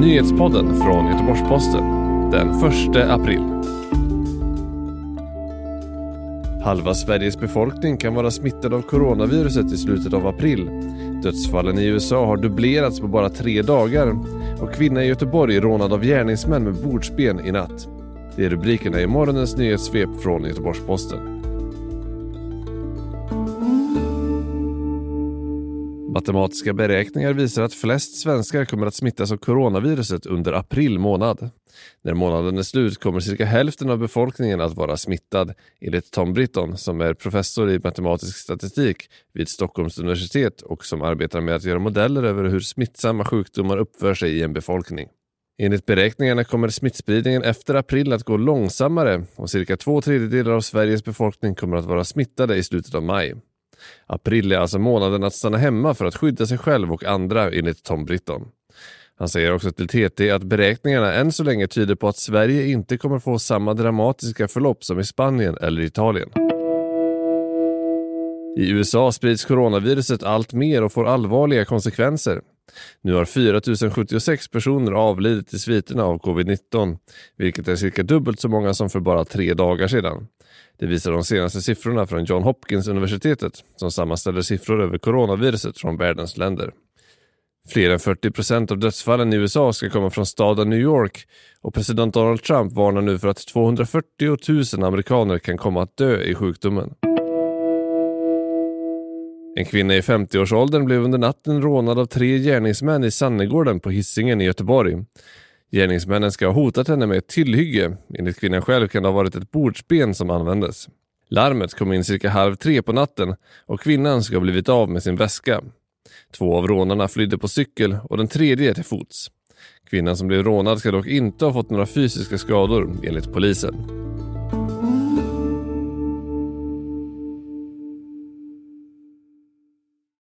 Nyhetspodden från Göteborgs-Posten den 1 april. Halva Sveriges befolkning kan vara smittad av coronaviruset i slutet av april. Dödsfallen i USA har dubblerats på bara tre dagar och kvinna i Göteborg rånad av gärningsmän med bordsben i natt. Det är rubrikerna i morgonens nyhetssvep från Göteborgs-Posten. Matematiska beräkningar visar att flest svenskar kommer att smittas av coronaviruset under april månad. När månaden är slut kommer cirka hälften av befolkningen att vara smittad, enligt Tom Britton som är professor i matematisk statistik vid Stockholms universitet och som arbetar med att göra modeller över hur smittsamma sjukdomar uppför sig i en befolkning. Enligt beräkningarna kommer smittspridningen efter april att gå långsammare och cirka två tredjedelar av Sveriges befolkning kommer att vara smittade i slutet av maj. April är alltså månaden att stanna hemma för att skydda sig själv och andra enligt Tom Britton. Han säger också till TT att beräkningarna än så länge tyder på att Sverige inte kommer få samma dramatiska förlopp som i Spanien eller Italien. I USA sprids coronaviruset allt mer och får allvarliga konsekvenser. Nu har 4 076 personer avlidit i sviterna av covid-19, vilket är cirka dubbelt så många som för bara tre dagar sedan. Det visar de senaste siffrorna från John Hopkins universitetet som sammanställer siffror över coronaviruset från världens länder. Fler än 40 procent av dödsfallen i USA ska komma från staden New York och president Donald Trump varnar nu för att 240 000 amerikaner kan komma att dö i sjukdomen. En kvinna i 50-årsåldern blev under natten rånad av tre gärningsmän i Sannegården på Hisingen i Göteborg. Gärningsmännen ska ha hotat henne med ett tillhygge. Enligt kvinnan själv kan det ha varit ett bordsben som användes. Larmet kom in cirka halv tre på natten och kvinnan ska ha blivit av med sin väska. Två av rånarna flydde på cykel och den tredje till fots. Kvinnan som blev rånad ska dock inte ha fått några fysiska skador enligt polisen.